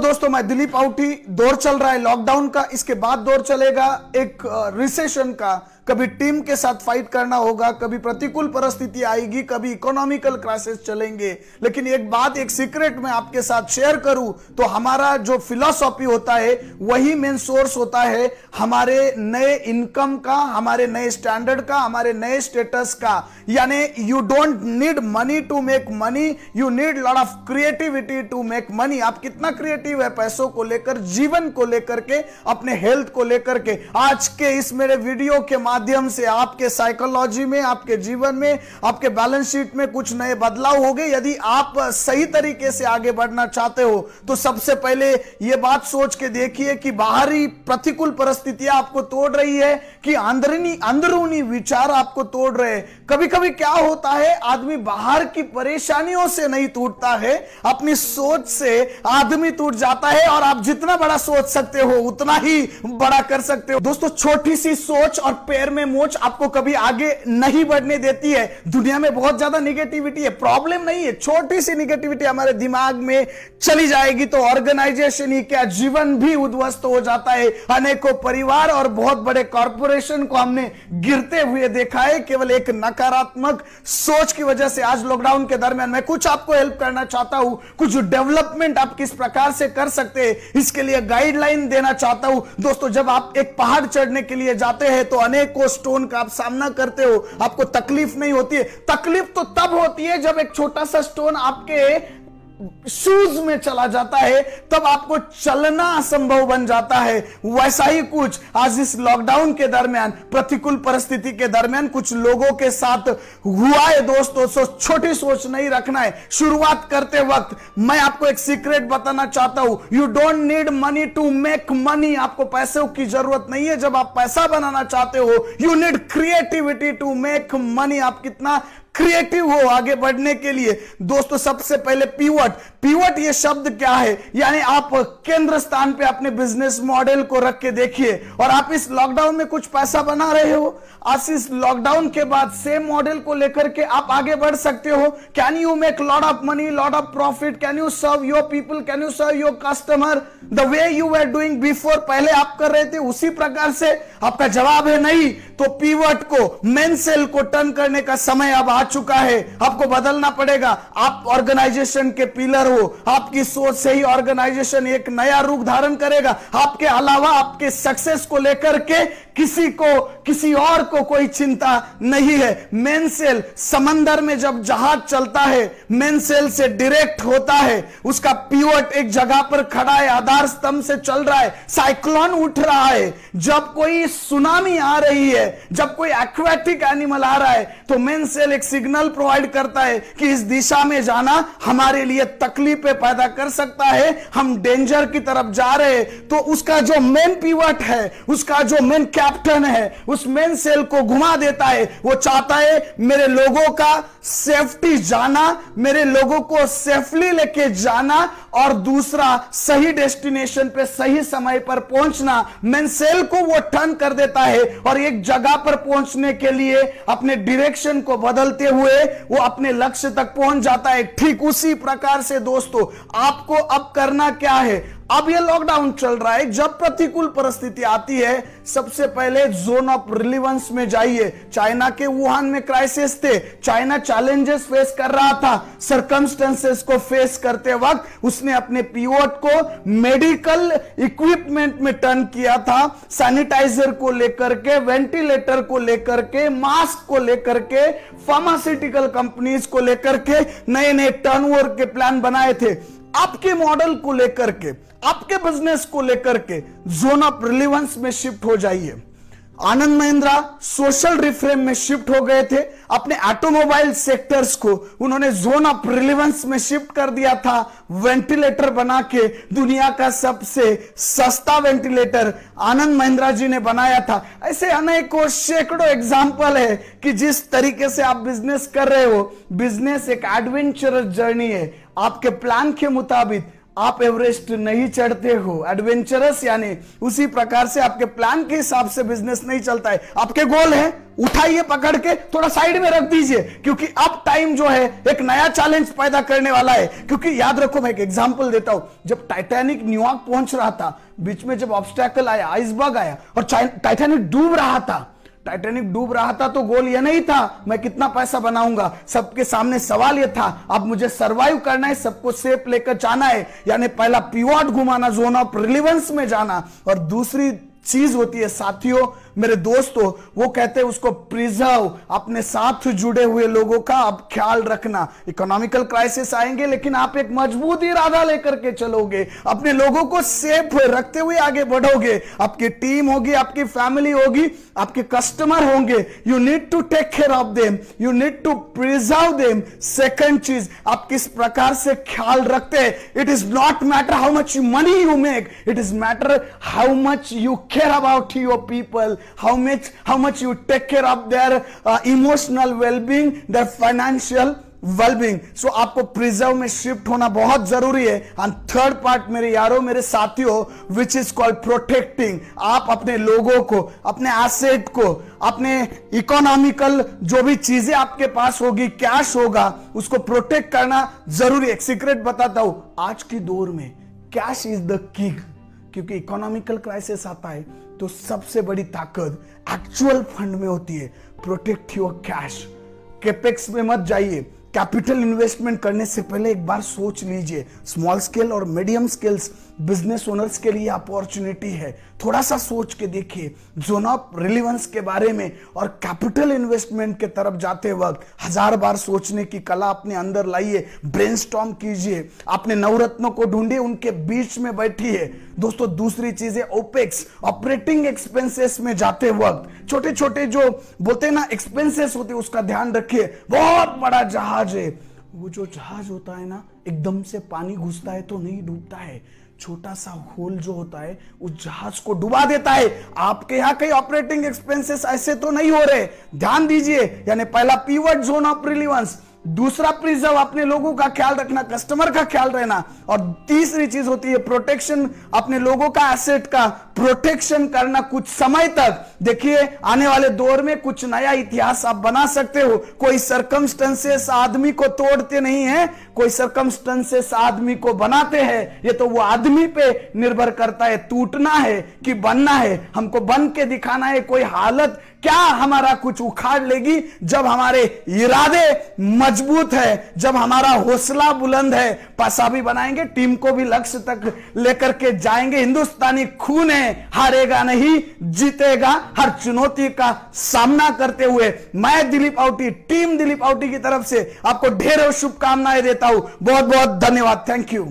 दोस्तों, मैं दिलीप आउटी दौर चल रहा है लॉकडाउन का, इसके बाद दौर चलेगा, एक रिसेशन का कभी टीम के साथ फाइट करना होगा, कभी प्रतिकूल परिस्थिति आएगी, कभी इकोनॉमिकल क्राइसिस चलेंगे। लेकिन एक बात, एक सीक्रेट में आपके साथ शेयर करूँ तो हमारा जो फिलोसॉफी होता है, वही मेन सोर्स होता है हमारे नए इनकम का, हमारे नए स्टैंडर्ड का, हमारे नए स्टेटस का। यानी you don't need money to make money you need lot of creativity to make money आप कितना क्रिएटिव है पैसों को लेकर, जीवन को लेकर के, अपने हेल्थ को लेकर के। आज के इस मेरे वीडियो के माध्यम से आपके साइकोलॉजी में, आपके जीवन में, आपके बैलेंस शीट में कुछ नए बदलाव हो गए यदि आप सही तरीके से आगे बढ़ना चाहते हो तो सबसे पहले यह बात सोच के देखिए कि बाहरी प्रतिकूल परिस्थितियाँ आपको तोड़ रही है, कि अंदरूनी अंदरूनी विचार आपको तोड़ रहे कभी कभी क्या होता है, आदमी बाहर की परेशानियों से नहीं टूटता है, अपनी सोच से आदमी टूट जाता है, और आप जितना बड़ा सोच सकते हो, उतना ही बड़ा कर सकते हो। दोस्तों, छोटी सी सोच और पैर में मोच आपको कभी आगे नहीं बढ़ने देती है। दुनिया में बहुत ज़्यादा निगेटिविटी है। प्रॉब्लम नहीं है। छोटी सी निगेटिविटी हमारे दिमाग में चली जाएगी तो ऑर्गेनाइजेशन ही क्या? जीवन भी उद्वस्त हो जाता है। अनेकों परिवार और बहुत बड़े कॉरपोरेशन को हमने गिरते हुए देखा है। केवल एक नकारात्मक सोच की वजह से आज लॉकडाउन के दरमियान मैं कुछ आपको हेल्प करना चाहता हूँ। कुछ डेवलपमेंट आप किस प्रकार से कर सकते हैं, इसके लिए गाइडलाइन देना चाहता हूँ। दोस्तों, जब आप एक पहाड़ चढ़ने के लिए जाते हैं तो अनेकों स्टोन का आप सामना करते हो, आपको तकलीफ़ नहीं होती है। तकलीफ़ तो तब होती है जब एक छोटा सा स्टोन आपके शूज़ में चला जाता है, तब आपको चलना असंभव बन जाता है। वैसा ही कुछ आज इस लॉकडाउन के दरमियान, प्रतिकूल परिस्थिति के दरमियान कुछ लोगों के साथ हुआ है, दोस्तों। सो, छोटी सोच नहीं रखना है। शुरुआत करते वक्त मैं आपको एक सीक्रेट बताना चाहता हूँ। You don't need money to make money आपको पैसों की ज़रूरत नहीं है। जब आप पैसा बनाना चाहते हो you need creativity to make money आप कितना क्रिएटिव हो आगे बढ़ने के लिए। दोस्तों, सबसे पहले पीवट पीवट ये शब्द क्या है? यानी आप केंद्र स्थान पे अपने बिज़नेस मॉडल को रख के देखिए और आप इस लॉकडाउन में कुछ पैसा बना रहे हो। आज इस लॉकडाउन के बाद सेम मॉडल को लेकर के आप आगे बढ़ सकते हो। Can you make lot of money lot of profit can you serve your people can you serve your customer the way you were doing before पहले आप कर रहे थे उसी प्रकार से। आपका जवाब है नहीं। तो पीवट को मेन सेल को टर्न करने का समय अब आ चुका है। आपको बदलना पड़ेगा। आप ऑर्गेनाइजेशन के पिलर हो। आपकी सोच से ही ऑर्गेनाइजेशन एक नया रूप धारण करेगा। आपके अलावा आपके सक्सेस को लेकर के किसी को, किसी और को कोई चिंता नहीं है। मेन सेल समंदर में जब जहाज़ चलता है मेन सेल से डायरेक्ट होता है। उसका पीवट एक जगह पर खड़ा है, आधार स्तंभ से चल रहा है। साइक्लोन उठ रहा है। जब कोई सुनामी आ रही है, जब कोई एक्वेटिक एनिमल आ रहा है तो मेन सेल एक सिग्नल प्रोवाइड करता है कि इस दिशा में जाना हमारे लिए तकलीफें पैदा कर सकता है। हम डेंजर की तरफ़ जा रहे हैं। तो उसका जो मेन पीवट है, उसका जो मेन कैप्टन है, उस मेन सेल को घुमा देता है। वो चाहता है, मेरे लोगों का सेफ्टी जाना, मेरे लोगों को सेफली लेके जाना और दूसरा सही डेस्टिनेशन पे सही समय पर पहुँचना। मेन सेल को वो टर्न कर देता है और एक जगह पर पहुँचने के लिए अपने डायरेक्शन को बदलते हुए वो अपने लक्ष्य तक पहुँच जाता है। ठीक उसी प्रकार से दोस्तों, आपको अब करना क्या है? अब ये लॉकडाउन चल रहा है। जब प्रतिकूल परिस्थिति आती है, सबसे पहले जोन ऑफ़ रिलीवेंस में जाइए। चाइना के वुहान में क्राइसिस थे। चाइना चैलेंजेस फेस कर रहा था। सरकमस्टेंसेस को फेस करते वक्त उसने अपने पीओट को मेडिकल इक्विपमेंट में टर्न किया था। सैनिटाइजर को लेकर के वेंटिलेटर को लेकर के मास्क को लेकर के फार्मास्यूटिकल कंपनीज़ को लेकर के नए नए टर्नओवर के प्लान बनाए थे। आपके मॉडल को लेकर के, आपके बिज़नेस को लेकर के जोन ऑफ़ रिलीवेंस में शिफ्ट हो जाइए। आनंद महिंद्रा सोशल रिफ्रेम में शिफ्ट हो गए थे। अपने ऑटोमोबाइल सेक्टर्स को उन्होंने जोन ऑफ़ रिलीवेंस में शिफ्ट कर दिया था। वेंटिलेटर बना के दुनिया का सबसे सस्ता वेंटिलेटर आनंद महिंद्रा जी ने बनाया था। ऐसे अनेकों सैकड़ों एग्ज़ाम्पल है कि जिस तरीके से आप बिज़नेस कर रहे हो। बिज़नेस एक एडवेंचरस जर्नी है। आपके प्लान के मुताबिक आप एवरेस्ट नहीं चढ़ते हो. एडवेंचरस यानी उसी प्रकार से आपके प्लान के हिसाब से बिज़नेस नहीं चलता है. आपके गोल है? उठाइए पकड़ के, थोड़ा साइड में रख दीजिए. क्योंकि अब टाइम जो है, एक नया चैलेंज पैदा करने वाला है. क्योंकि याद रखो, मैं एक एग्जांपल देता हूँ. जब टाइटैनिक न्यूयॉर्क पहुँच रहा था, बीच में जब ऑब्स्टैकल आया आइसबर्ग आया, और टाइटैनिक डूब रहा था टाइटेनिक डूब रहा था तो गोल यह नहीं था, मैं कितना पैसा बनाऊँगा। सबके सामने सवाल यह था, अब मुझे सरवाइव करना है, सबको सेफ़ लेकर जाना है। यानी पहला पीवॉट घुमाना जोन ऑफ़ रिलीवेंस में जाना। और दूसरी चीज़ होती है, साथियों मेरे दोस्तों, वो कहते हैं उसको प्रिजर्व अपने साथ जुड़े हुए लोगों का अब ख्याल रखना। इकोनॉमिकल क्राइसिस आएँगे, लेकिन आप एक मज़बूत इरादा लेकर के चलोगे। अपने लोगों को सेफ़ रखते हुए आगे बढ़ोगे। आपकी टीम होगी, आपकी फैमिली होगी, आपके कस्टमर होंगे। You need to take care of them you need to preserve them second चीज़, आप किस प्रकार से ख्याल रखते हैं? It is not matter how much money you make it is matter how much you care about your people how much how much you take care of their uh, emotional well-being their financial wellbeing so so, आपको preserve में shift होना बहुत ज़रूरी है। And third part मेरे यारों मेरे साथियों विच इज़ कॉल्ड प्रोटेक्टिंग आप अपने लोगों को अपने एसेट को अपने इकोनॉमिकल जो भी चीज़ें आपके पास होगी कैश होगा उसको प्रोटेक्ट करना ज़रूरी है। सीक्रेट बताता हूँ। आज की दौर में कैश इज़ द किंग क्योंकि इकोनॉमिकल क्राइसिस आता है तो सबसे बड़ी ताकत एक्चुअल फंड में होती है। प्रोटेक्ट योर कैश केपेक्स में मत जाइए। कैपिटल इन्वेस्टमेंट करने से पहले एक बार सोच लीजिए। स्मॉल स्केल और मीडियम स्केल्स बिज़नेस ओनर्स के लिए अपॉर्चुनिटी है। थोड़ा सा सोच के देखिए, जोन ऑफ़ रिलीवेंस के बारे में और कैपिटल इन्वेस्टमेंट के तरफ़ जाते वक्त हज़ार बार सोचने की कला अपने अंदर लाइए ब्रेन कीजिए। अपने नवरत्नों को ढूंढिए, उनके बीच में बैठिए। दोस्तों, दूसरी चीज़ है ओपेक्स, ऑपरेटिंग एक्सपेंसेस में जाते वक्त छोटे छोटे जो बोलते ना, एक्सपेंसेस होते, उसका ध्यान रखिए। बहुत बड़ा जहाज़ है। वो जो जहाज़ होता है ना, एकदम से पानी घुसता है तो नहीं डूबता है। छोटा सा होल जो होता है, उस जहाज़ को डुबा देता है। आपके यहाँ कई ऑपरेटिंग एक्सपेंसेस ऐसे तो नहीं हो रहे। ध्यान दीजिए, यानी पहला पीवर्ड जोन ऑफ़ रिलीवेंस दूसरा प्रिजर्व अपने लोगों का ख्याल रखना कस्टमर का ख्याल रहना, और तीसरी चीज़ होती है प्रोटेक्शन अपने लोगों का एसेट का प्रोटेक्शन करना कुछ समय तक। देखिए, आने वाले दौर में कुछ नया इतिहास आप बना सकते हो। कोई सरकमस्टेंसेस आदमी को तोड़ते नहीं है कोई सरकमस्टेंसेस आदमी को बनाते हैं, ये तो वो आदमी पे निर्भर करता है, टूटना है कि बनना है। हमको बन के दिखाना है कोई हालत, क्या हमारा कुछ उखाड़ लेगी जब हमारे इरादे मज़बूत है, जब हमारा हौसला बुलंद है। पैसा भी बनाएँगे, टीम को भी लक्ष्य तक लेकर के जाएँगे। हिंदुस्तानी खून है, हारेगा नहीं, जीतेगा। हर चुनौती का सामना करते हुए मैं दिलीप आउटी, टीम दिलीप आउटी की तरफ़ से आपको ढेरों शुभकामनाएँ देता हूँ बहुत बहुत धन्यवाद थैंक यू